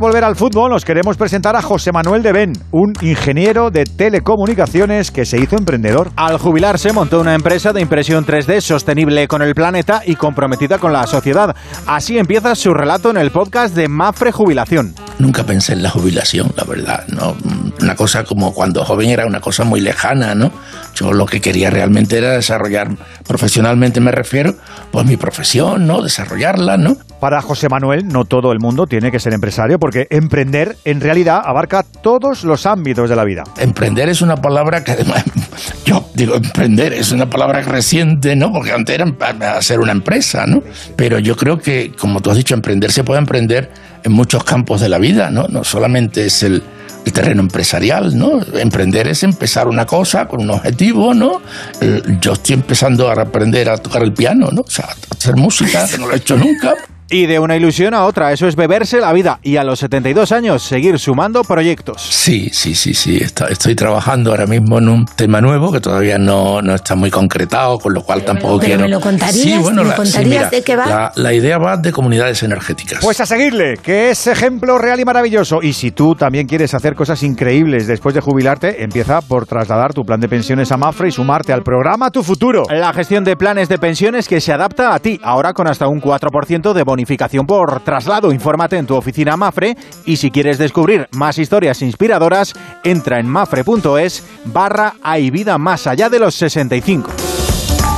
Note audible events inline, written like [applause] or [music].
volver al fútbol, nos queremos presentar a José Manuel de Ben, un ingeniero de telecomunicaciones que se hizo emprendedor. Al jubilarse montó una empresa de impresión 3D sostenible con el planeta y comprometida con la sociedad. Así empieza su relato en el podcast de Mafre Jubilación. Nunca pensé en la jubilación, la verdad, ¿no? Una cosa como cuando joven era una cosa muy lejana, ¿no? Yo lo que quería realmente era desarrollar, profesionalmente me refiero, pues mi profesión, ¿no? Desarrollarla, ¿no? Para José Manuel, no todo el mundo tiene que ser empresario, porque emprender en realidad abarca todos los ámbitos de la vida. Emprender es una palabra que además, [laughs] yo digo emprender, es una palabra reciente, ¿no? Porque antes era hacer una empresa, ¿no? Pero yo creo que, como tú has dicho, emprender se puede emprender en muchos campos de la vida, ¿no? No solamente es el, el terreno empresarial, ¿no? Emprender es empezar una cosa con un objetivo, ¿no? Eh, yo estoy empezando a aprender a tocar el piano, ¿no? O sea, a hacer música, que no lo he hecho nunca. Y de una ilusión a otra, eso es beberse la vida y a los 72 años seguir sumando proyectos. Sí, sí, sí, sí. Estoy trabajando ahora mismo en un tema nuevo que todavía no, no está muy concretado, con lo cual tampoco pero quiero. ¿Me lo contarías? Sí, bueno, ¿Me la, sí, contarías mira, de qué va? La, la idea va de comunidades energéticas. Pues a seguirle, que es ejemplo real y maravilloso. Y si tú también quieres hacer cosas increíbles después de jubilarte, empieza por trasladar tu plan de pensiones a Mafre y sumarte al programa Tu Futuro. La gestión de planes de pensiones que se adapta a ti, ahora con hasta un 4% de bonificación por traslado. Infórmate en tu oficina Mafre y si quieres descubrir más historias inspiradoras, entra en mafre.es barra hay vida más allá de los 65.